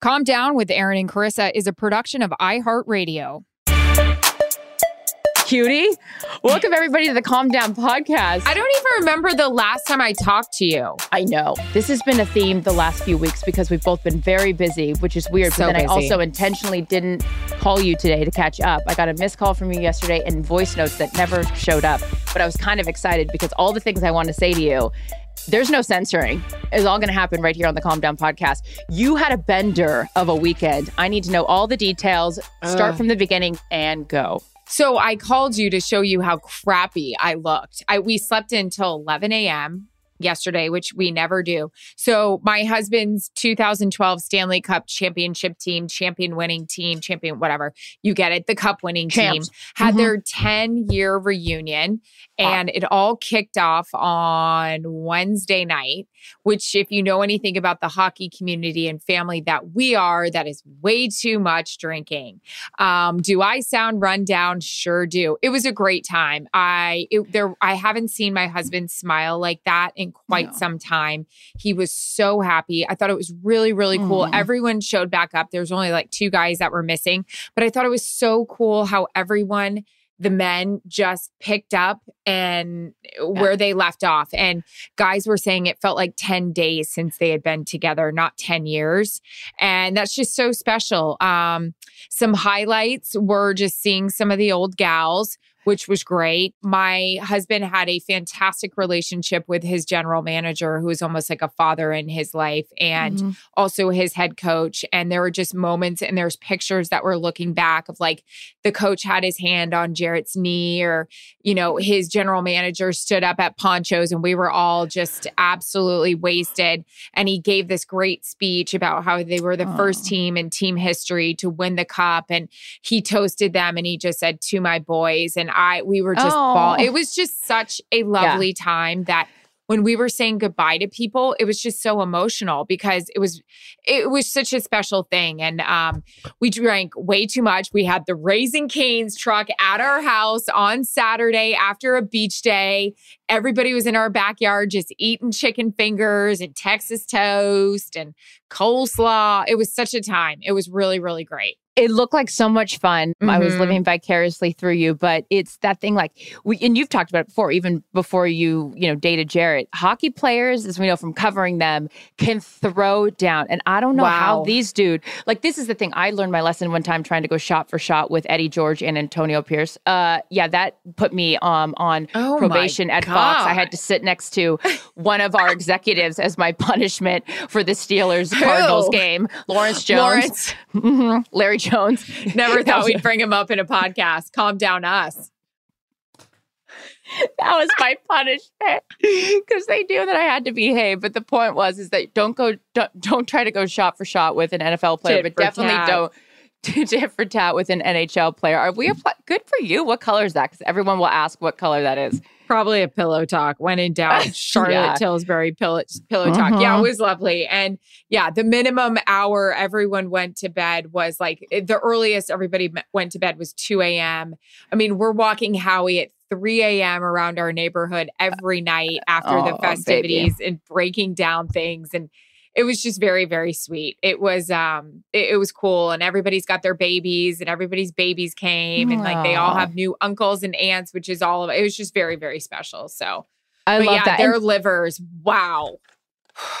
Calm Down with Erin and Charissa is a production of iHeartRadio. Cutie, welcome everybody to the Calm Down podcast. I don't even remember the last time I talked to you. I know. This has been a theme the last few weeks because we've both been very busy, which is weird. So but then busy. I also intentionally didn't call you today to catch up. I got a missed call from you yesterday and voice notes that never showed up. But I was kind of excited because all the things I want to say to you, there's no censoring. It's all going to happen right here on the Calm Down podcast. You had a bender of a weekend. I need to know all the details. Start Ugh. from the beginning and go. So I called you to show you how crappy I looked. I we slept until 11 a.m. yesterday, which we never do. So my husband's 2012 Stanley Cup championship team, champion winning team, champion whatever you get it, the cup winning Champs. team had Mhm. their 10 year reunion, and it all kicked off on Wednesday night. Which, if you know anything about the hockey community and family that we are, that is way too much drinking. Um, do I sound run down? Sure do. It was a great time. I it, there I haven't seen my husband smile like that in quite No. some time. He was so happy. I thought it was really really cool. Mhm. Everyone showed back up. There's only like two guys that were missing, but I thought it was so cool how everyone the men just picked up and where they left off and guys were saying it felt like 10 days since they had been together not 10 years and that's just so special um some highlights were just seeing some of the old gals which was great. My husband had a fantastic relationship with his general manager, who was almost like a father in his life, and Mhm. also his head coach. And there were just moments, and there's pictures that were looking back of like the coach had his hand on Jarret's knee, or, you know, his general manager stood up at Ponchos, and we were all just absolutely wasted. And he gave this great speech about how they were the first team in team history to win the cup. And he toasted them and he just said, To my boys. And I, we were just, ball. Oh. it was just such a lovely time that when we were saying goodbye to people, it was just so emotional because it was it was such a special thing. And um, we drank way too much. We had the Raising Canes truck at our house on Saturday after a beach day. Everybody was in our backyard just eating chicken fingers and Texas toast and coleslaw. It was such a time. It was really, really great. It looked like so much fun. I was Mhm. living vicariously through you, but it's that thing like we and you've talked about it before, even before you, you know, dated Jarret. Hockey players, as we know from covering them, can throw down. And I don't know how these dude like this is the thing. I learned my lesson one time trying to go shot for shot with Eddie George and Antonio Pierce. Uh yeah, that put me um on Oh probation at Fox. I had to sit next to one of our executives as my punishment for the Steelers Cardinals game. Lawrence Jones. Lawrence, Mhm. Larry Jones. never thought we'd bring him up in a podcast. Calm down, us. that was my punishment because they knew that I had to behave. But the point was, is that don't go, don't, don't try to go shot for shot with an NFL player, Tit but definitely tat. don't do tit for tat with an NHL player. Are we apply- good for you? What color is that? Because everyone will ask what color that is. Probably a pillow talk. When in doubt, Charlotte Yeah. Tilbury pillow, pillow talk. Yeah, uh-huh. it was lovely. And yeah, the minimum hour everyone went to bed was like eh, the earliest everybody went to bed was 2 a.m. I mean, we're walking Howie at 3 a.m. around our neighborhood every night after Oh, the baby. festivities and breaking down things. And it was just very, very sweet. It was um it, it was cool. And everybody's got their babies and everybody's babies came and like they all have new uncles and aunts, which is all of it was just very, very special. So I love yeah, that. their And livers. Wow.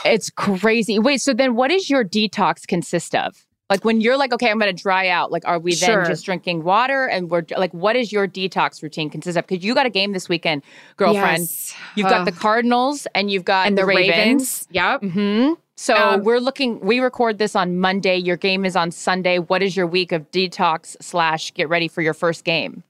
it's crazy. Wait, so then what does your detox consist of? Like when you're like, okay, I'm going to dry out. Like, are we then Sure. just drinking water? And we're like, what is your detox routine consist of? Because you got a game this weekend, girlfriend. Yes. You've got the Cardinals and you've got and the Ravens. Yep. hmm So Um, we're looking. We record this on Monday. Your game is on Sunday. What is your week of detox slash get ready for your first game?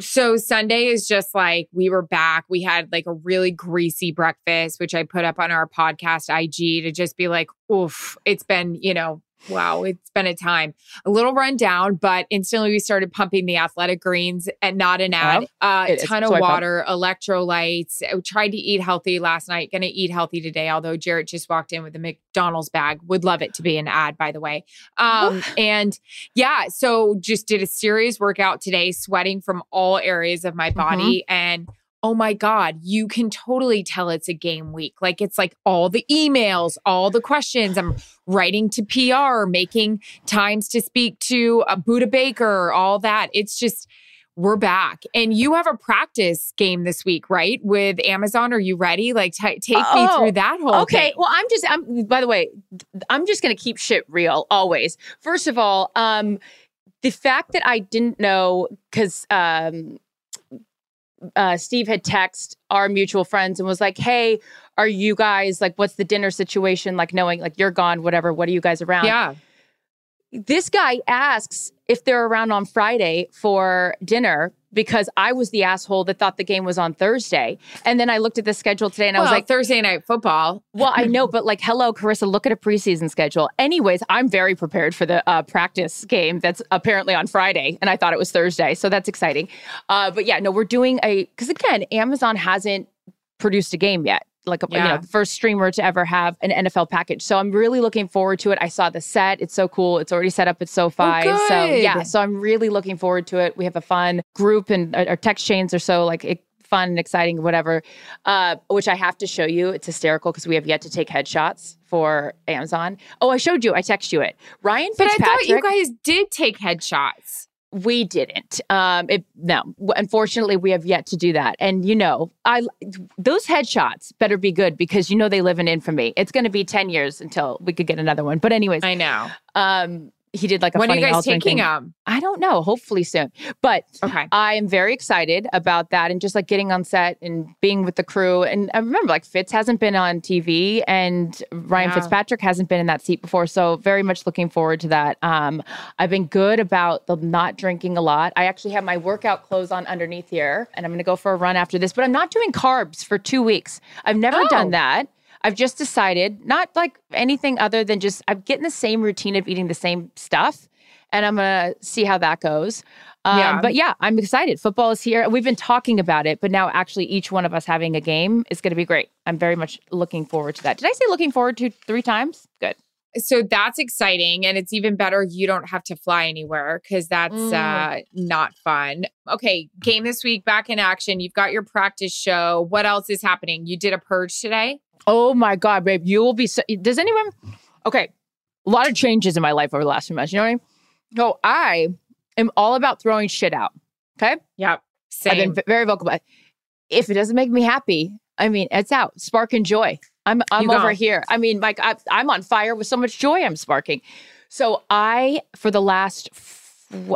So Sunday is just like we were back. We had like a really greasy breakfast, which I put up on our podcast IG to just be like, oof, it's been, you know, wow, it's been a time. A little run down, but instantly we started pumping the athletic greens and not an ad. Yep. A It is ton of pump. water, electrolytes. I tried to eat healthy last night, gonna eat healthy today, although Jarret just walked in with a McDonald's bag. Would love it to be an ad, by the way. Um, and yeah, so just did a serious workout today, sweating from all areas of my body. And oh my God, you can totally tell it's a game week. Like it's like all the emails, all the questions. I'm writing to PR, making times to speak to a Budda Baker, all that. It's just, we're back. And you have a practice game this week, right? With Amazon. Are you ready? Like, t- take me Oh, through that whole Okay. thing. Well, I'm just. I'm. By the way, I'm just going to keep shit real always. First of all, um, the fact that I didn't know because um, uh, Steve had texted our mutual friends and was like, "Hey, are you guys like? What's the dinner situation like? Knowing like you're gone, whatever. What are you guys around?" Yeah. this guy asks if they're around on Friday for dinner because I was the asshole that thought the game was on Thursday. And then I looked at the schedule today and I was like, Thursday night football. well, I know, but like, hello, Charissa, look at a preseason schedule. Anyways, I'm very prepared for the uh, practice game that's apparently on Friday, and I thought it was Thursday, so that's exciting. Uh, but yeah, no, we're doing a because again, Amazon hasn't produced a game yet. Like a, you know, the first streamer to ever have an NFL package. So I'm really looking forward to it. I saw the set; it's so cool. It's already set up at SoFi. so good. yeah, so I'm really looking forward to it. We have a fun group, and our, our text chains are so like. It, fun and exciting whatever uh, which i have to show you it's hysterical because we have yet to take headshots for amazon oh i showed you i text you it ryan But I thought you guys did take headshots. We didn't. Um it no unfortunately we have yet to do that. And you know i those headshots better be good because you know they live in infamy. It's going to be 10 years until we could get another one. But anyways I know. um he did like a When are you guys taking them? i don't know hopefully soon but Okay. I am very excited about that and just like getting on set and being with the crew. And I remember like Fitz hasn't been on TV and Ryan Yeah. Fitzpatrick hasn't been in that seat before. So very much looking forward to that. Um, I've been good about the not drinking a lot. I actually have my workout clothes on underneath here and I'm going to go for a run after this, but I'm not doing carbs for two weeks. I've never Oh. done that. I've just decided not like anything other than just I'm getting the same routine of eating the same stuff and I'm gonna see how that goes. Um, Yeah. But yeah, I'm excited. Football is here. We've been talking about it, but now actually each one of us having a game is going to be great. I'm very much looking forward to that. Did I say looking forward to three times? Good. so that's exciting and it's even better you don't have to fly anywhere because that's Mm. uh not fun okay game this week back in action you've got your practice show what else is happening you did a purge today Oh my God, babe, you will be. So, does anyone? Okay, a lot of changes in my life over the last few months. You know what I mean? So I am all about throwing shit out. Okay, Yeah. yep I've been very vocal about. It. If it doesn't make me happy, I mean, it's out. Spark and joy. I'm I'm over here. I mean, like I, I'm on fire with so much joy. I'm sparking. So I, for the last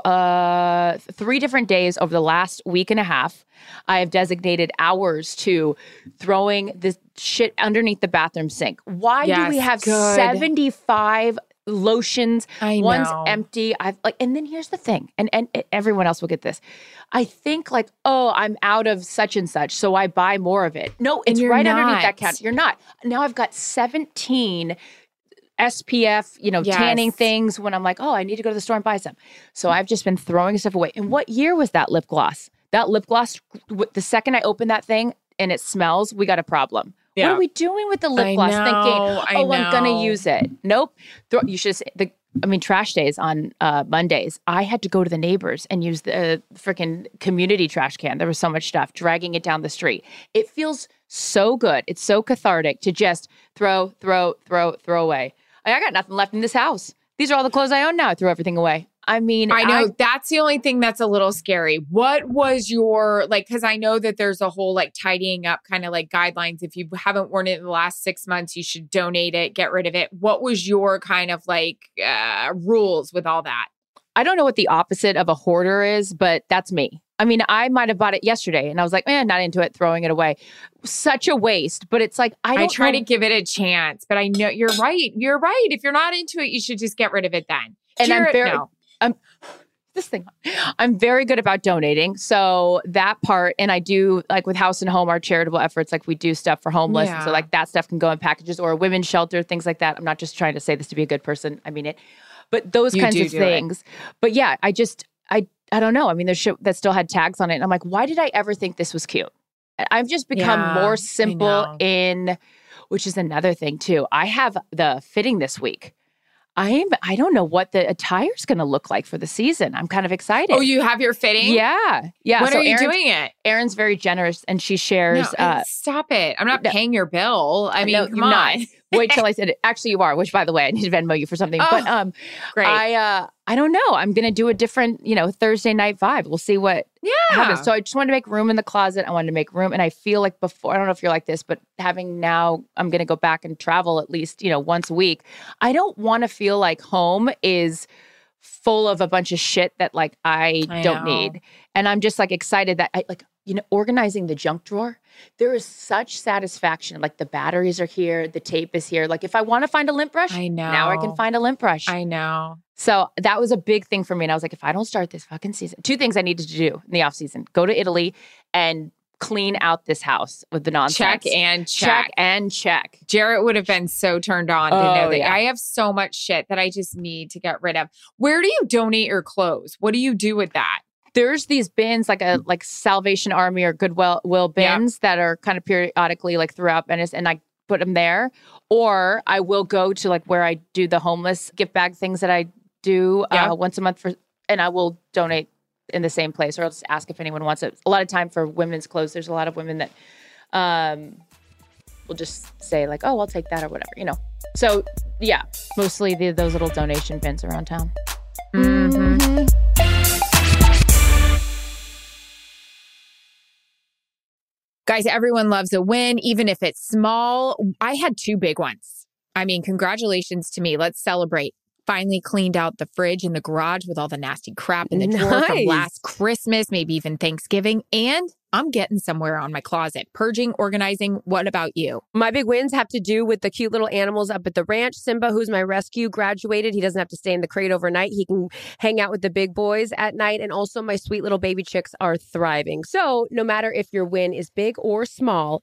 uh, three different days over the last week and a half, I have designated hours to throwing this shit underneath the bathroom sink. Why do we have good. 75 lotions. I One's know. empty. I've like, and then here's the thing, and and everyone else will get this. I think like, oh, I'm out of such and such, so I buy more of it. No, it's right underneath that counter. You're not. Now I've got 17 SPF, you know, Yes. tanning things when I'm like, oh, I need to go to the store and buy some. So I've just been throwing stuff away. And what year was that lip gloss? That lip gloss, the second I open that thing and it smells, we got a problem. What Yeah. are we doing with the lip I gloss? know, thinking, oh, I'm gonna use it. Nope. Throw, you should say the. I mean, trash days on uh, Mondays. I had to go to the neighbors and use the uh, freaking community trash can. There was so much stuff, dragging it down the street. It feels so good. It's so cathartic to just throw, throw, throw, throw away. I I got nothing left in this house. These are all the clothes I own now. I threw everything away. I mean, I know that's the only thing that's a little scary. What was your like? Because I know that there's a whole like tidying up kind of like guidelines. If you haven't worn it in the last six months, you should donate it, get rid of it. What was your kind of like uh, rules with all that? I don't know what the opposite of a hoarder is, but that's me. I mean, I might have bought it yesterday and I was like, man, not into it, throwing it away. Such a waste. But it's like, I I, try know- to give it a chance, but I know you're right. You're right. If you're not into it, you should just get rid of it then. And I'm very- no. this thing. I'm very good about donating. So that part, and I do like with House and Home, our charitable efforts, like we do stuff for homeless. And Yeah. so like that stuff can go in packages or a women's shelter, things like that. I'm not just trying to say this to be a good person. I mean it. But those You kinds of do it. things. But yeah, I just I I don't know. I mean, there's shit that still had tags on it. And I'm like, why did I ever think this was cute? I've just become Yeah, more simple in which is another thing too. I have the fitting this week. I'm I don't know what the attire's going to look like for the season. I'm kind of excited. Oh, you have your fitting? Yeah, yeah. When so are you Erin's, doing it? Erin's very generous, and she No, shares. uh, stop it. I'm not no. paying your bill. I mean, no, come you're on. not. Wait till I said it. Actually, you are. Which, by the way, I need to Venmo you for something. but Oh, um, Great. I uh, I don't know. I'm gonna do a different, you know, Thursday night vibe. We'll see what yeah. happens. So I just wanted to make room in the closet. I wanted to make room, and I feel like before. I don't know if you're like this, but having now, I'm gonna go back and travel at least, you know, once a week. I don't want to feel like home is full of a bunch of shit that like I, I don't know. need. And I'm just like excited that I like, you know, organizing the junk drawer. There is such satisfaction. Like the batteries are here, the tape is here. Like if I want to find a lint brush, I know. now I can find a lint brush. I know. so that was a big thing for me. And I was like, if I don't start this fucking season, two things I needed to do in the off season: go to Italy and clean out this house with the nonsense. Check and check, check. and check. Jarret would have been so turned on to Oh, know that yeah. I have so much shit that I just need to get rid of. Where do you donate your clothes? What do you do with that? There's these bins like a like Salvation Army or Goodwill will Yeah. bins that are kind of periodically like throughout Venice, and I put them there. Or I will go to like where I do the homeless gift bag things that I do Yeah. uh, once a month for, and I will donate in the same place, or I'll just ask if anyone wants it. A lot of time for women's clothes, there's a lot of women that um will just say like, "Oh, I'll take that" or whatever, you know. So yeah, mostly the, those little donation bins around town. Mm-hmm. Guys, everyone loves a win, even if it's small. I had two big ones. I mean, congratulations to me. Let's celebrate. Finally cleaned out the fridge and the garage with all the nasty crap in the drawer from last Christmas, maybe even Thanksgiving. And I'm getting somewhere on my closet. Purging, organizing. What about you? My big wins have to do with the cute little animals up at the ranch. Simba, who's my rescue, graduated. He doesn't have to stay in the crate overnight. He can hang out with the big boys at night. And also, my sweet little baby chicks are thriving. So, no matter if your win is big or small,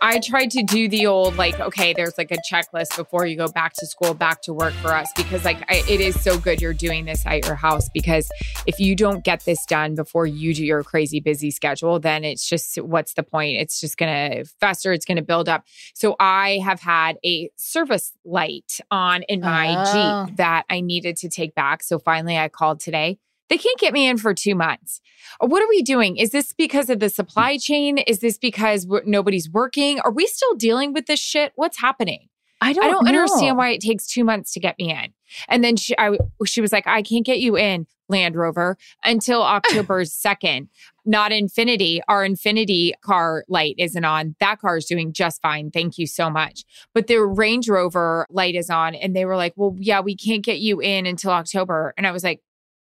I tried to do the old like, okay, there's like a checklist before you go back to school, back to work for us because like I, it is so good you're doing this at your house because if you don't get this done before you do your crazy busy schedule, then it's just what's the point? It's just gonna fester. It's gonna build up. So I have had a service light on in my Oh. Jeep that I needed to take back. So finally, I called today. They can't get me in for two months. Uh, what are we doing? Is this because of the supply chain? Is this because nobody's working? Are we still dealing with this shit? What's happening? I don't, I don't understand why it takes two months to get me in. And then she, I, she was like, I can't get you in Land Rover until October 2nd. Not Infiniti. Our Infiniti car light isn't on. That car is doing just fine. Thank you so much. But the Range Rover light is on. And they were like, well, yeah, we can't get you in until October. And I was like,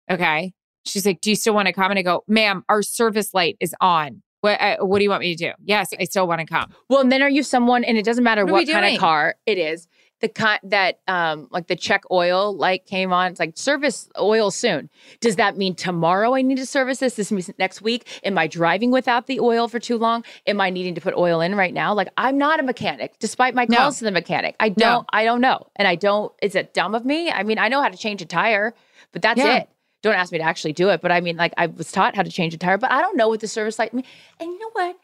okay. She's like, do you still want to come? And I go, ma'am, our service light is on. What, uh, what do you want me to do? Yes, I still want to come. Well, and then are you someone, and it doesn't matter What what, kind doing? of car it is, the kind that um like the check oil light came on. It's like service oil soon. Does that mean tomorrow I need to service this? This means next week. Am I driving without the oil for too long? Am I needing to put oil in right now? Like I'm not a mechanic, despite my No. calls to the mechanic. I don't. I don't know, and I don't. Is it dumb of me? I mean, I know how to change a tire, but that's Yeah. it. Don't ask me to actually do it. But I mean, like I was taught how to change a tire, but I don't know what the service light means. And you know what?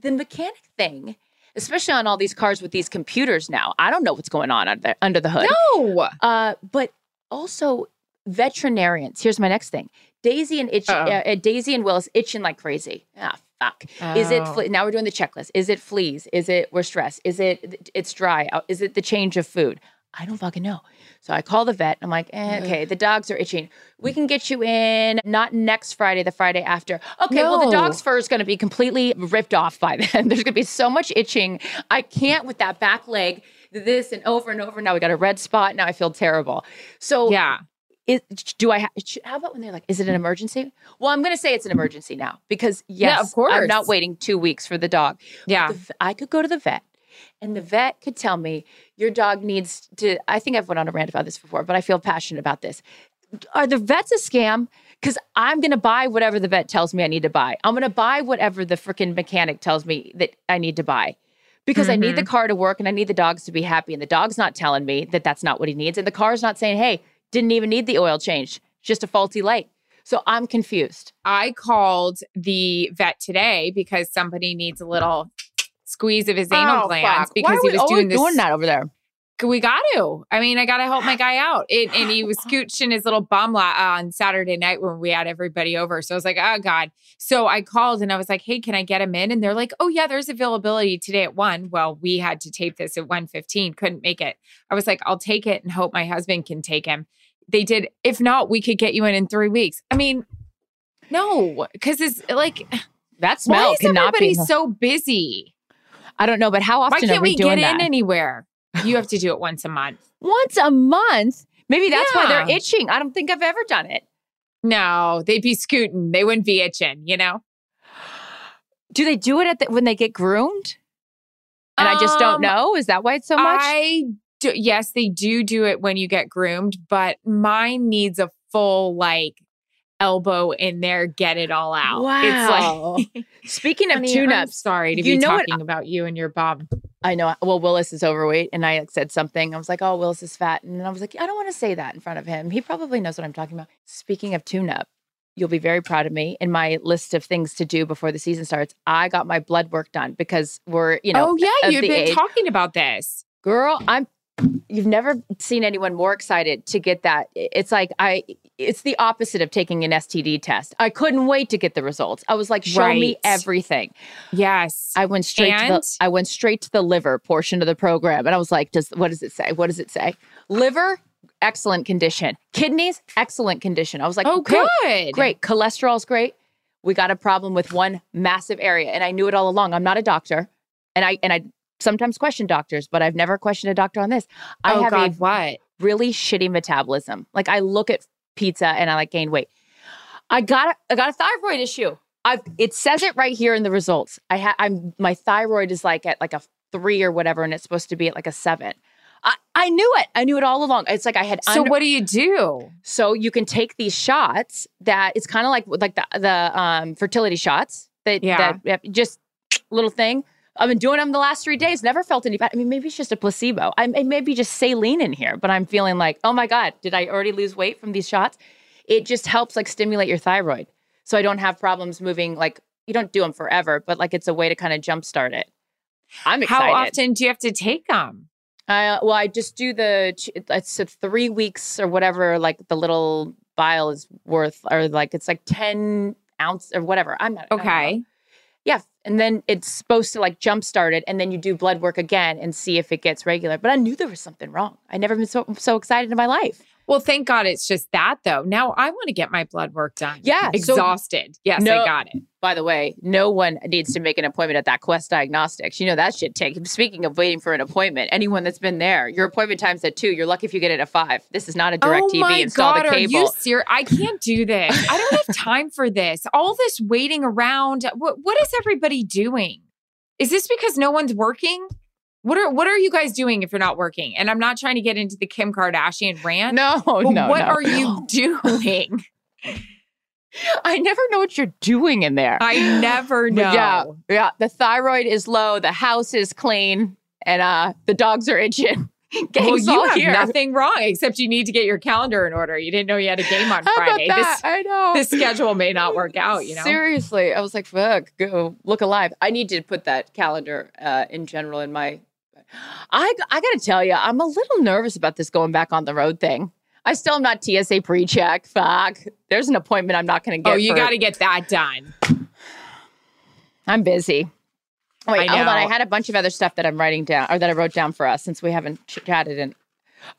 The mechanic thing, especially on all these cars with these computers now, I don't know what's going on under, under the hood. No. Uh, but also veterinarians. Here's my next thing: Daisy and Itch, uh, Daisy and Willis itching like crazy. Ah, fuck. Is it Oh. fle- now we're doing the checklist? Is it fleas? Is it we're stressed? Is it it's dry? Is it the change of food? I don't fucking know. So I call the vet. I'm like, eh, okay, the dogs are itching. We can get you in not next Friday, the Friday after. Okay, well, the dog's fur is going to be completely ripped off by then. There's going to be so much itching. I can't with that back leg, this and over and over. Now we got a red spot. Now I feel terrible. So Yeah. is, do I? Ha- how about when they're like, "Is it an emergency?" Well, I'm going to say it's an emergency now because yes, Yeah, of course. I'm not waiting two weeks for the dog. Yeah. the I could go to the vet, and the vet could tell me your dog needs to. I think I've went on a rant about this before, but I feel passionate about this. Are the vets a scam? Because I'm going to buy whatever the vet tells me I need to buy. I'm going to buy whatever the freaking mechanic tells me that I need to buy. Because I need the mm-hmm. car to work and I need the dogs to be happy. And the dog's not telling me that that's not what he needs. And the car's not saying, hey, didn't even need the oil change, just a faulty light. So I'm confused. I called the vet today because somebody needs a little squeeze of his anal oh, glands because he was doing this. that over there. We got to. I mean, I got to help my guy out. It, and he was scooching his little bum la- uh, on Saturday night when we had everybody over. So I was like, oh God. So I called and I was like, hey, can I get him in? And they're like, oh yeah, there's availability today at one. Well, we had to tape this at 1.15, couldn't make it. I was like, I'll take it and hope my husband can take him. They did. If not, we could get you in in three weeks. I mean, no, because it's like, That smell why is everybody be. so busy? I don't know, but how Why often can't are we, we get that? in anywhere? You have to do it once a month. Once a month. Maybe that's why they're itching. I don't think I've ever done it. No, they'd be scooting. They wouldn't be itching, you know? Do they do it at the, when they get groomed? And I just don't Um, know. Is that why it's so much? I do, yes, they do do it when you get groomed, but mine needs a full like elbow in there, get it all out. Wow. It's like Speaking of Honey, tune I'm ups, sorry to you be know what- talking about you and your bum. I know. Well, Willis is overweight, and I said something. I was like, "Oh, Willis is fat," and I was like, "I don't want to say that in front of him. He probably knows what I'm talking about." Speaking of tune-up, you'll be very proud of me in my list of things to do before the season starts. I got my blood work done because we're, you know, oh yeah, you've been age- talking about this. girl i'm you've never seen anyone more excited to get that. It's like i it's the opposite of taking an std test. I couldn't wait to get the results. I was like show me everything. Yes. i went straight to the i went straight to the liver portion of the program and i was like does what does it say? What does it say? Liver excellent condition. Kidneys excellent condition. I was like oh, okay, good. great. Cholesterol's great. We got a problem with one massive area and i knew it all along. I'm not a doctor and i and i sometimes question doctors but i've never questioned a doctor on this i oh have God, a what? really shitty metabolism like i look at pizza and i like gain weight i got a, i got a thyroid issue i've it says it right here in the results i ha- i'm my thyroid is like at like a three or whatever and it's supposed to be at like a seven I, I knew it. I knew it all along. It's like I had So under- what do you do? so you can take these shots that it's kind of like like the the um, fertility shots that Yeah. that just little thing. I've been doing them the last three days. Never felt any bad. I mean, maybe it's just a placebo. I it may be just saline in here, but I'm feeling like, oh my god, did I already lose weight from these shots? It just helps like stimulate your thyroid, so I don't have problems moving. Like you don't do them forever, but like it's a way to kind of jumpstart it. I'm excited. How often do you have to take them? Uh, well, I just do the it's a three weeks or whatever. Like the little vial is worth, or like it's like ten ounce or whatever. I'm not I don't know. Okay. Yeah, and then it's supposed to like jumpstart it, and then you do blood work again and see if it gets regular. But I knew there was something wrong. I never been so so excited in my life. Well, thank God it's just that though. Now I want to get my blood work done. Yeah, so- Exhausted. yes, No- I got it. By the way, no one needs to make an appointment at that Quest Diagnostics. You know that shit take. Speaking of waiting for an appointment, anyone that's been there, your appointment time's at two. You're lucky if you get it at five. This is not a direct oh TV. Install God, the are you serious? I can't do this. I don't have time for this. All this waiting around. What what is everybody doing? Is this because no one's working? What are what are you guys doing if you're not working? And I'm not trying to get into the Kim Kardashian rant. no, no, what no. are you doing? I never know what you're doing in there. I never know. But Yeah, yeah. The thyroid is low. The house is clean, and uh, the dogs are itching. Well, you have here. nothing wrong except you need to get your calendar in order. You didn't know you had a game on How Friday. that? I know. This this schedule may not work out. You know. Seriously, I was like, "Fuck, go look alive." I need to put that calendar uh, in general in my. I I gotta tell you, I'm a little nervous about this going back on the road thing. I still am not TSA pre-check. Fuck, there's an appointment I'm not gonna get. Oh, you got to get that done. I'm busy. Wait, I hold on. I had a bunch of other stuff that I'm writing down or that I wrote down for us since we haven't chatted. in.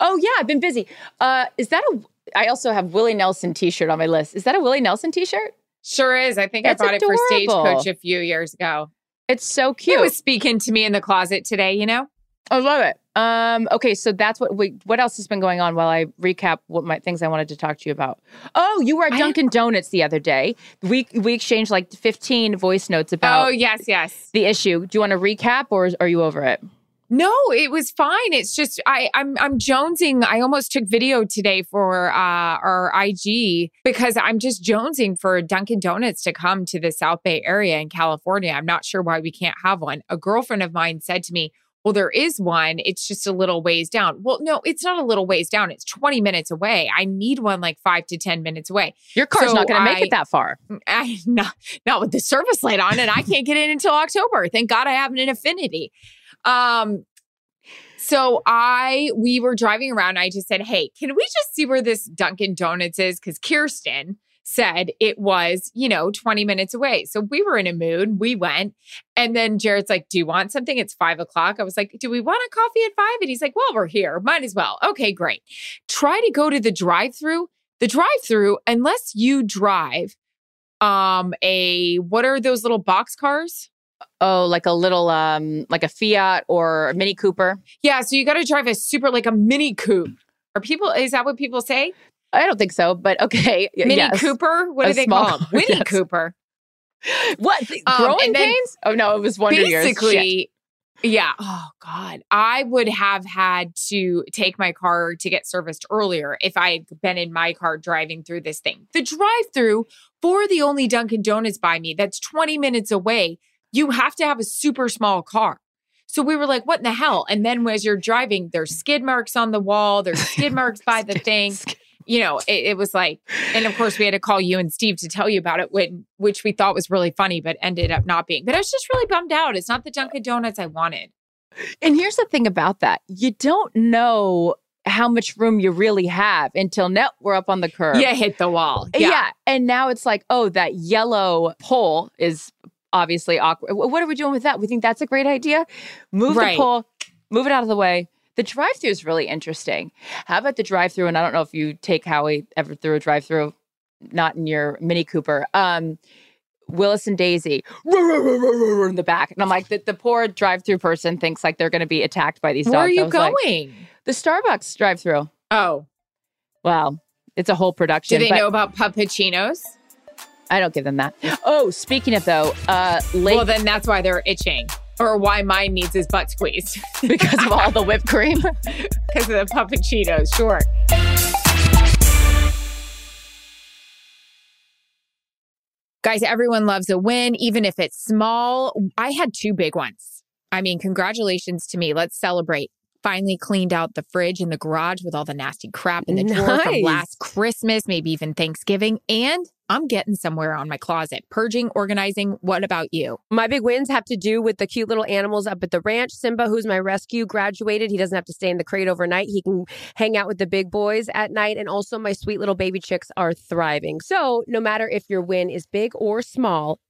oh yeah, I've been busy. Uh, is that a? I also have Willie Nelson T-shirt on my list. Is that a Willie Nelson T-shirt? Sure is. I think That's I bought it for. Stagecoach a few years ago. It's so cute. It was speaking to me in the closet today. You know. I love it. Um, okay, so that's what we. What else has been going on while I recap what my things I wanted to talk to you about? Oh, you were at Dunkin' Donuts the other day. We we exchanged like 15 voice notes about Oh yes, yes. the issue. Do you want to recap or is, are you over it? No, it was fine. It's just I I'm I'm jonesing. I almost took video today for uh our IG because I'm just jonesing for Dunkin' Donuts to come to the South Bay area in California. I'm not sure why we can't have one. A girlfriend of mine said to me, "Well, there is one. It's just a little ways down." Well, no, it's not a little ways down. It's 20 minutes away. I need one like 5 to 10 minutes away. Your car's So not going to make it that far. I not not with the service light on, and I can't get in until October. Thank God I have an affinity. Um, so I we were driving around. And I just said, "Hey, can we just see where this Dunkin' Donuts is?" Because Kirsten said it was, you know, 20 minutes away. So we were in a mood. We went. And then Jared's like, Do you want something? It's five o'clock. I was like, Do we want a coffee at five? And he's like, Well, we're here. Might as well. Okay, great. Try to go to the drive through. The drive through, unless you drive um a what are those little box cars? Oh, like a little um like a Fiat or a Mini Cooper. Yeah, so you got to drive a super like a mini coupe. Are people is that what people say? I don't think so, but okay. Mini yes. Cooper? What A do they call them? Winnie yes. Cooper. What? Um, growing then pains? Oh no, it was Wonder Years. Shit. Basically, yeah. Oh God, I would have had to take my car to get serviced earlier if I had been in my car driving through this thing. The drive-through for the only Dunkin' Donuts by me that's 20 minutes away, you have to have a super small car. So we were like, what in the hell? And then as you're driving, there's skid marks on the wall, there's skid marks by the thing. You know, it, it was like, and of course we had to call you and Steve to tell you about it, when, which we thought was really funny, but ended up not being. But I was just really bummed out. It's not the Dunkin' Donuts I wanted. And here's the thing about that you don't know how much room you really have until now we're up on the curb. Yeah, hit the wall. Yeah. Yeah. And now it's like, oh, that yellow pole is obviously awkward. What are we doing with that? We think that's a great idea. Move Right. the pole, move it out of the way. The drive through is really interesting. How about the drive through? And I don't know if you take Howie ever through a drive through, not in your Mini Cooper. Um, Willis and Daisy in the back. And I'm like, the, the poor drive through person thinks like they're going to be attacked by these dogs. Where are you was like, going? the Starbucks drive through. oh, Wow. It's a whole production. do they know about puppuccinos? I don't give them that. Oh, speaking of though, uh, late Well, then that's why they're itching, or why mine needs his butt squeezed because of all the whipped cream. because of the puppuccinos. Sure. Guys, everyone loves a win, even if it's small. I had two big ones. I mean, congratulations to me. Let's celebrate. Finally cleaned out the fridge and the garage with all the nasty crap in the drawer from last Christmas, maybe even Thanksgiving. And I'm getting somewhere on my closet. Purging, organizing. What about you? My big wins have to do with the cute little animals up at the ranch. Simba, who's my rescue, graduated. He doesn't have to stay in the crate overnight. He can hang out with the big boys at night. And also, my sweet little baby chicks are thriving. So, no matter if your win is big or small,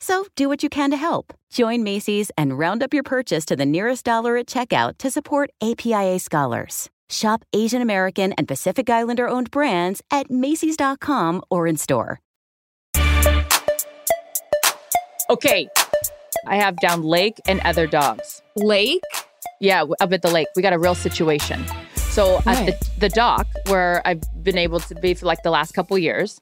So do what you can to help. Join Macy's and round up your purchase to the nearest dollar at checkout to support APIA scholars. Shop Asian American and Pacific Islander owned brands at Macy's.com or in store. Okay. I have down Lake and other dogs. Lake? Yeah, up at the lake. We got a real situation. So at the, the dock where I've been able to be for like the last couple years,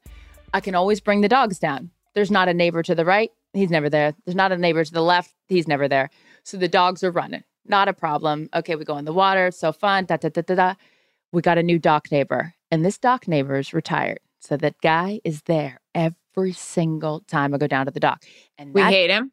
I can always bring the dogs down. There's not a neighbor to the right. He's never there. There's not a neighbor to the left. He's never there. So the dogs are running. Not a problem. Okay, we go in the water. So fun. Da, da, da, da, da. We got a new dock neighbor. And this dock neighbor is retired. So that guy is there every single time I go down to the dock. And We that hate him.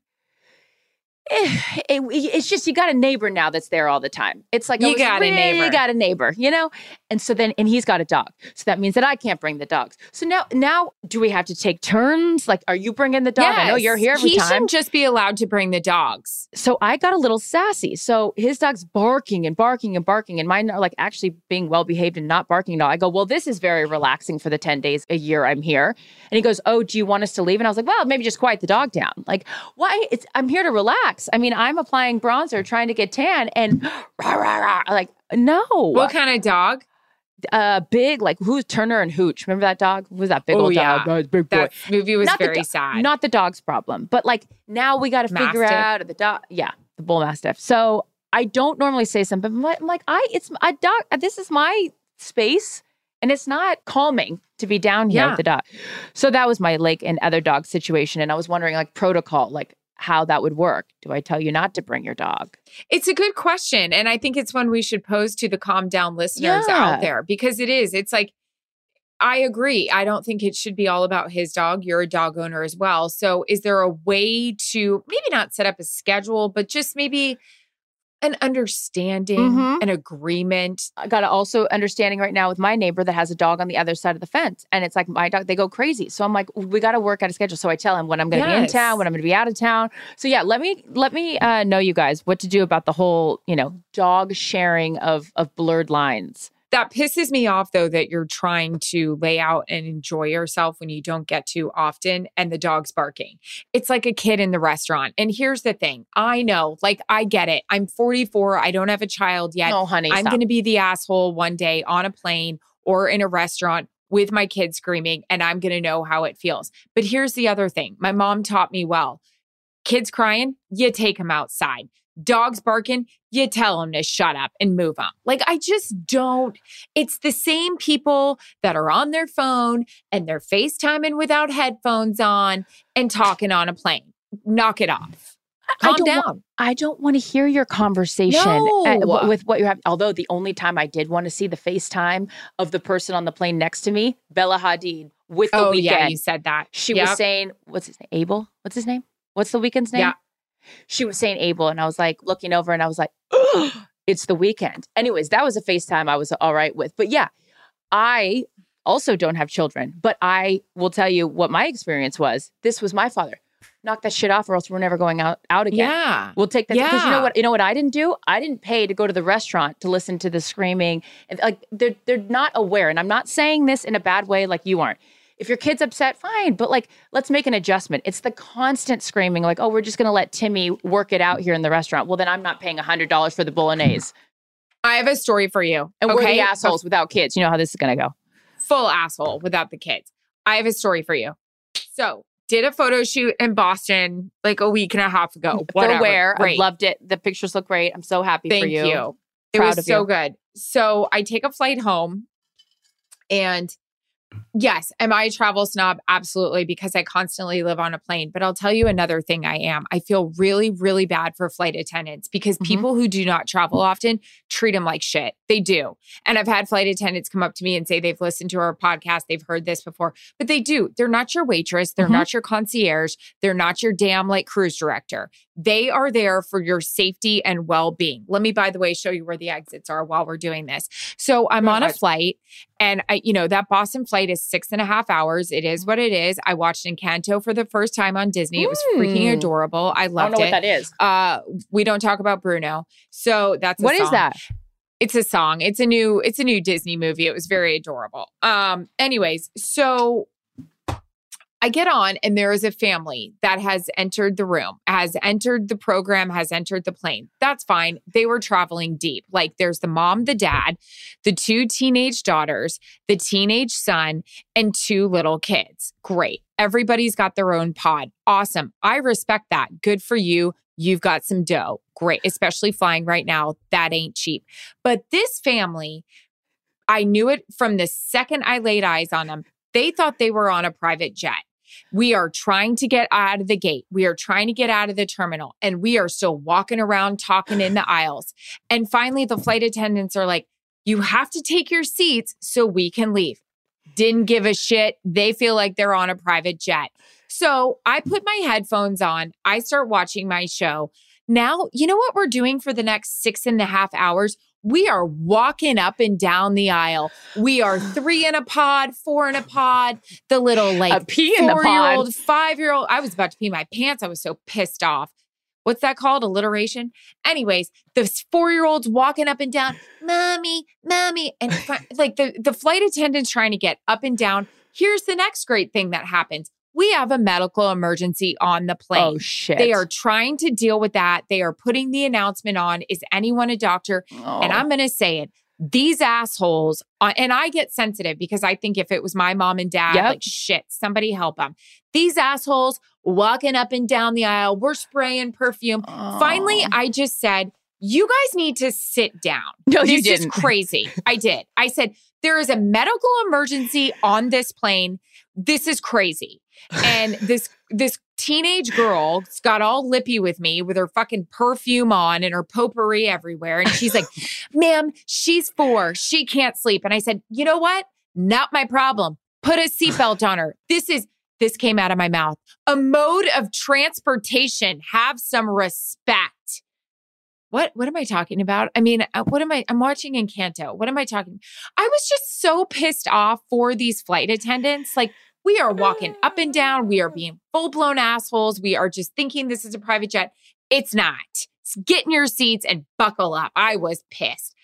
Eh, it- it's just you got a neighbor now that's there all the time. It's like You was got a neighbor. You got a neighbor, you know. And so then, and he's got a dog, so that means that I can't bring the dogs. So now, now, do we have to take turns? Like, are you bringing the dog? I know you're here every he time. shouldn't just be allowed to bring the dogs. So I got a little sassy. So his dog's barking and barking and barking, and mine are like actually being well behaved and not barking at all. I go, well, this is very relaxing for the ten days a year I'm here. And he goes, oh, do you want us to leave? And I was like, well, maybe just quiet the dog down. Like, why? It's I'm here to relax. I mean, I'm applying bronzer, trying to get tan, and rah, rah, rah. like, no, What kind of dog? Uh, big like who's Turner and Hooch? Remember that dog? Who was that big Oh, old yeah. dog? Oh, it's big boy. That movie was Not the very do- sad. Not the dog's problem, but like now we got to figure out the dog. Yeah, the bull mastiff. So I don't normally say something, but I'm like I it's a dog. This is my space, And it's not calming to be down here Yeah. with the dog. So that was my lake and other dog situation. And I was wondering, like, protocol, like how that would work. Do I tell you not to bring your dog? It's a good question. And I think it's one we should pose to the calm down listeners Yeah. out there because it is. It's like, I agree. I don't think it should be all about his dog. You're a dog owner as well. So, is there a way to maybe not set up a schedule, but just maybe an understanding, Mhm. an agreement? I got also understanding right now with my neighbor that has a dog on the other side of the fence. And it's like my dog, they go crazy. So I'm like, we got to work out a schedule. So I tell him when I'm going to be in town, when I'm going to be out of town. So yeah, let me let me uh, know you guys what to do about the whole, you know, dog sharing of of blurred lines. That pisses me off though that you're trying to lay out and enjoy yourself when you don't get to often and the dog's barking. It's like a kid in the restaurant. And here's the thing I know, like, I get it. I'm 44, I don't have a child yet. No, honey, I'm going to be the asshole one day on a plane or in a restaurant with my kids screaming, and I'm going to know how it feels. But here's the other thing my mom taught me well kids crying, you take them outside. Dogs barking, you tell them to shut up and move on. Like, I just don't. It's the same people that are on their phone and they're FaceTiming without headphones on and talking on a plane. Knock it off. I Calm don't down. wa- I don't want to hear your conversation uh, No. w- with what you have. Although the only time I did want to see the FaceTime of the person on the plane next to me, Bella Hadid, with the oh, Weeknd. yeah, you said that. She Yep. was saying, what's his name? Abel? What's his name? What's the Weeknd's name? Yeah. She was saying Abel, and I was like looking over and I was like, it's the Weeknd. Anyways, that was a FaceTime I was all right with. But yeah, I also don't have children, but I will tell you what my experience was. This was my father. Knock that shit off, or else we're never going out, out again. Yeah. We'll take that because you know Yeah. what you know what I didn't do. I didn't pay to go to the restaurant to listen to the screaming and like they're they're not aware. And I'm not saying this in a bad way, like you aren't. If your kid's upset, fine, but like let's make an adjustment. It's the constant screaming, like oh, we're just gonna let Timmy work it out here in the restaurant. Well, then I'm not paying hundred dollars for the bolognese, I have a story for you. and we're okay? the assholes without kids. You know how this is gonna go. full asshole without the kids. I have a story for you. So, did a photo shoot in Boston like a week and a half ago. Whatever. They're aware. I loved it. The pictures look great. I'm so happy Thank for you. you. It was so you. good. So I take a flight home and yes, am I a travel snob? Absolutely, because I constantly live on a plane. But I'll tell you another thing I am. I feel really, really bad for flight attendants because Mhm. people who do not travel often treat them like shit. They do. And I've had flight attendants come up to me and say they've listened to our podcast, they've heard this before, but they do. They're not your waitress, they're Mhm. not your concierge, they're not your damn like cruise director. They are there for your safety and well being. Let me, by the way, show you where the exits are while we're doing this. So I'm on a flight, and I, you know, that Boston flight is six and a half hours. It is what it is. I watched Encanto for the first time on Disney. It was freaking Mm. adorable. I I don't loved know what it. that is. Uh, we don't talk about Bruno. So that's What is song. that? It's a song. It's a new it's a new Disney movie. It was very adorable. Um anyways, so I get on and there is a family that has entered the room, has entered the program, has entered the plane. That's fine. They were traveling deep. Like there's the mom, the dad, the two teenage daughters, the teenage son, and two little kids. Great. Everybody's got their own pod. Awesome. I respect that. Good for you. You've got some dough. Great. Especially flying right now. That ain't cheap. But this family, I knew it from the second I laid eyes on them. They thought they were on a private jet. We are trying to get out of the gate. We are trying to get out of the terminal, and we are still walking around talking in the aisles. And finally, the flight attendants are like, You have to take your seats so we can leave. Didn't give a shit. They feel like they're on a private jet. So I put my headphones on. I start watching my show. Now, you know what we're doing for the next six and a half hours? We are walking up and down the aisle. We are three in a pod, four in a pod, the little like a pee in the four year pod. old, five year old. I was about to pee my pants. I was so pissed off. What's that called? Alliteration? Anyways, the four year old's walking up and down, mommy, mommy. And like the, the flight attendant's trying to get up and down. Here's the next great thing that happens we have a medical emergency on the plane. Oh shit! They are trying to deal with that. They are putting the announcement on Is anyone a doctor? And Oh. I'm going to say it. These assholes, uh, and I get sensitive because I think if it was my mom and dad, Yep. like shit, somebody help them. These assholes walking up and down the aisle, we're spraying perfume. Finally, Oh. I just said, you guys need to sit down. No, you this is didn't. crazy. I did. I said, There is a medical emergency on this plane. This is crazy. And this this teenage girl got all lippy with me with her fucking perfume on and her potpourri everywhere. And she's like, ma'am, she's four. She can't sleep. And I said, you know what? Not my problem. Put a seatbelt on her. This is this came out of my mouth. A mode of transportation. Have some respect. What what am I talking about? I mean, uh, what am I? I'm watching Encanto. What am I talking? I was just so pissed off for these flight attendants. Like we are walking up and down. We are being full blown assholes. We are just thinking this is a private jet. It's not. Get in your seats and buckle up. I was pissed.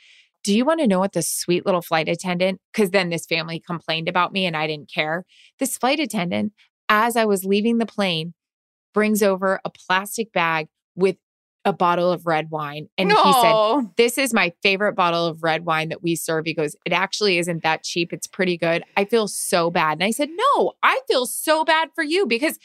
Do you want to know what the sweet little flight attendant? Because then this family complained about me and I didn't care. This flight attendant, as I was leaving the plane, brings over a plastic bag with a bottle of red wine. And he said, This is my favorite bottle of red wine that we serve. He goes, It actually isn't that cheap. It's pretty good. I feel so bad. And I said, No, I feel so bad for you because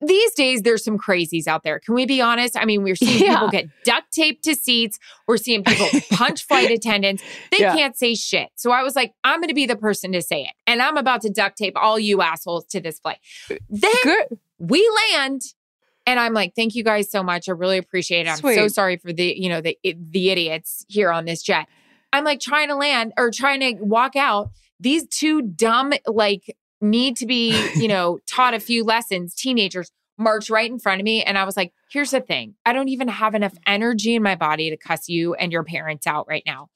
these days there's some crazies out there. Can we be honest? I mean, we're seeing Yeah. people get duct taped to seats. We're seeing people punch flight attendants. They Yeah. can't say shit. So I was like, I'm going to be the person to say it. And I'm about to duct tape all you assholes to this flight. Uh, then Good. we land and I'm like, thank you guys so much. I really appreciate it. I'm so sorry for the, you know, the the idiots here on this jet. I'm like trying to land or trying to walk out. These two dumb, like, need to be, you know, taught a few lessons, teenagers march right in front of me. And I was like, here's the thing. I don't even have enough energy in my body to cuss you and your parents out right now.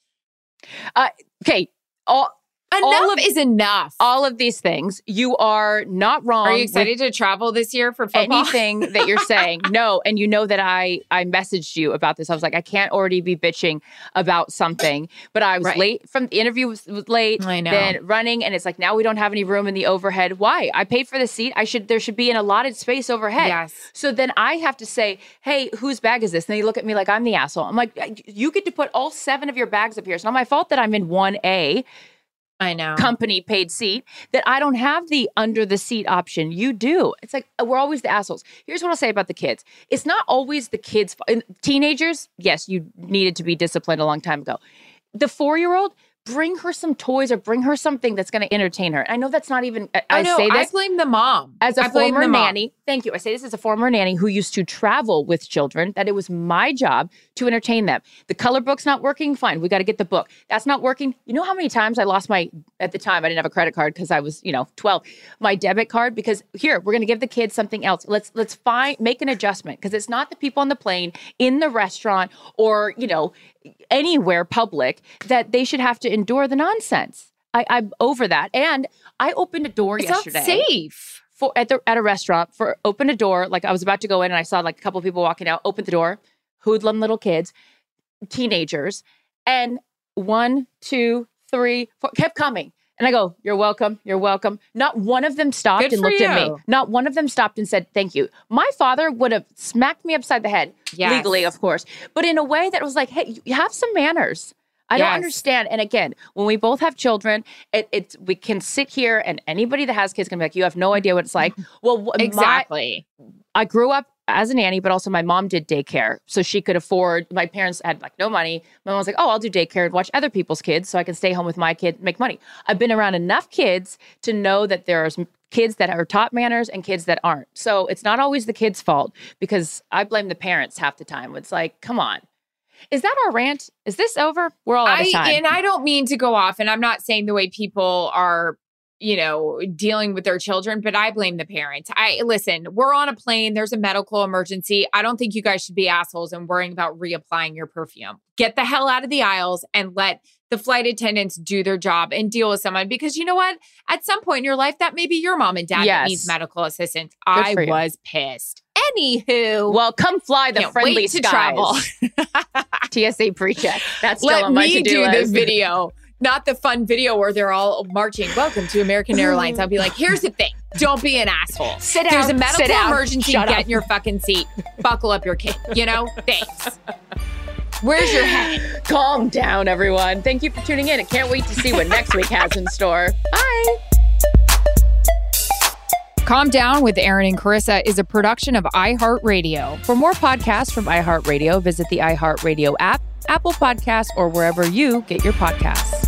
Uh, okay. All Enough All of- is enough. all of these things, you are not wrong. Are you excited to travel this year for football? anything that you're saying. No, and you know that I I messaged you about this. I was like, I can't already be bitching about something, but I was Right. late from the interview was, was late. I know. Then running, and it's like now we don't have any room in the overhead. Why? I paid for the seat. I should there should be an allotted space overhead. Yes. So then I have to say, hey, whose bag is this? And they look at me like I'm the asshole. I'm like, you get to put all seven of your bags up here. It's not my fault that I'm in one A I know. company paid seat that I don't have the under the seat option. You do. It's like uh, we're always the assholes. Here's what I'll say about the kids. It's not always the kids. Teenagers, yes, you needed to be disciplined a long time ago. The four year old, bring her some toys or bring her something that's going to entertain her. I know that's not even. I, I know. say I this blame the mom. as a I former nanny, thank you. I say this as a former nanny who used to travel with children, that it was my job to entertain them. The color book's not working, fine. We got to get the book. That's not working. You know how many times I lost my, at the time, I didn't have a credit card because I was, you know, 12, my debit card, because here, we're going to give the kids something else. Let's, let's find, make an adjustment because it's not the people on the plane, in the restaurant, or, you know, anywhere public that they should have to endure the nonsense. I, I'm over that. And I opened a door It's yesterday not safe. for at the at a restaurant for open a door like I was about to go in and I saw like a couple people walking out open the door hoodlum little kids teenagers and one two three four kept coming and I go you're welcome you're welcome not one of them stopped Good and looked at me not one of them stopped and said thank you my father would have smacked me upside the head Yes. legally of course but in a way that was like hey you have some manners I don't understand. And again, when we both have children, it, it's we can sit here and anybody that has kids can be like, you have no idea what it's like. Well, wh- my- Exactly. I grew up as a nanny, but also my mom did daycare, so she could afford. My parents had like no money. My mom was like, "Oh, I'll do daycare and watch other people's kids, so I can stay home with my kid, make money." I've been around enough kids to know that there's kids that are taught manners and kids that aren't. So it's not always the kids' fault because I blame the parents half the time. It's like, come on, is that our rant? Is this over? We're all out I of time. and I don't mean to go off, and I'm not saying the way people are, you know, dealing with their children, but I blame the parents. I listen, we're on a plane, there's a medical emergency. I don't think you guys should be assholes and worrying about reapplying your perfume. Get the hell out of the aisles and let the flight attendants do their job and deal with someone because you know what? At some point in your life, that may be your mom and dad that needs medical assistance. I was pissed. Anywho, well, come fly the friendly skies. travel. TSA pre-check. That's still Let on my me do the video, not the fun video where they're all marching. Welcome to American Airlines. I'll be like, here's the thing: don't be an asshole. Sit down. There's a medical down, emergency. get up. in your fucking seat. Buckle up your kid. You know, thanks. Where's your head? Calm down, everyone. Thank you for tuning in. I can't wait to see what next week has in store. Bye. Calm Down with Erin and Charissa is a production of iHeartRadio. For more podcasts from iHeartRadio, visit the iHeartRadio app, Apple Podcasts, or wherever you get your podcasts.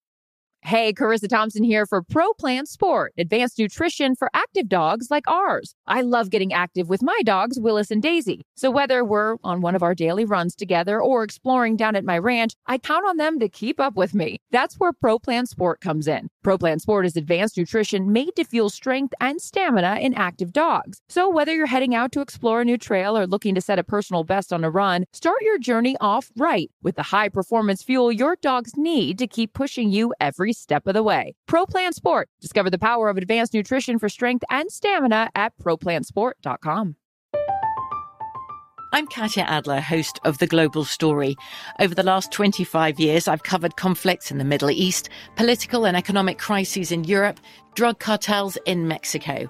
Hey, Charissa Thompson here for Pro Plan Sport, advanced nutrition for active dogs like ours. I love getting active with my dogs, Willis and Daisy. So whether we're on one of our daily runs together or exploring down at my ranch, I count on them to keep up with me. That's where Pro Plan Sport comes in. Pro Plan Sport is advanced nutrition made to fuel strength and stamina in active dogs. So whether you're heading out to explore a new trail or looking to set a personal best on a run, start your journey off right with the high performance fuel your dogs need to keep pushing you every step of the way. Pro Plan Sport. Discover the power of advanced nutrition for strength and stamina at ProPlansport.com. I'm Katya Adler, host of The Global Story. Over the last 25 years, I've covered conflicts in the Middle East, political and economic crises in Europe, drug cartels in Mexico.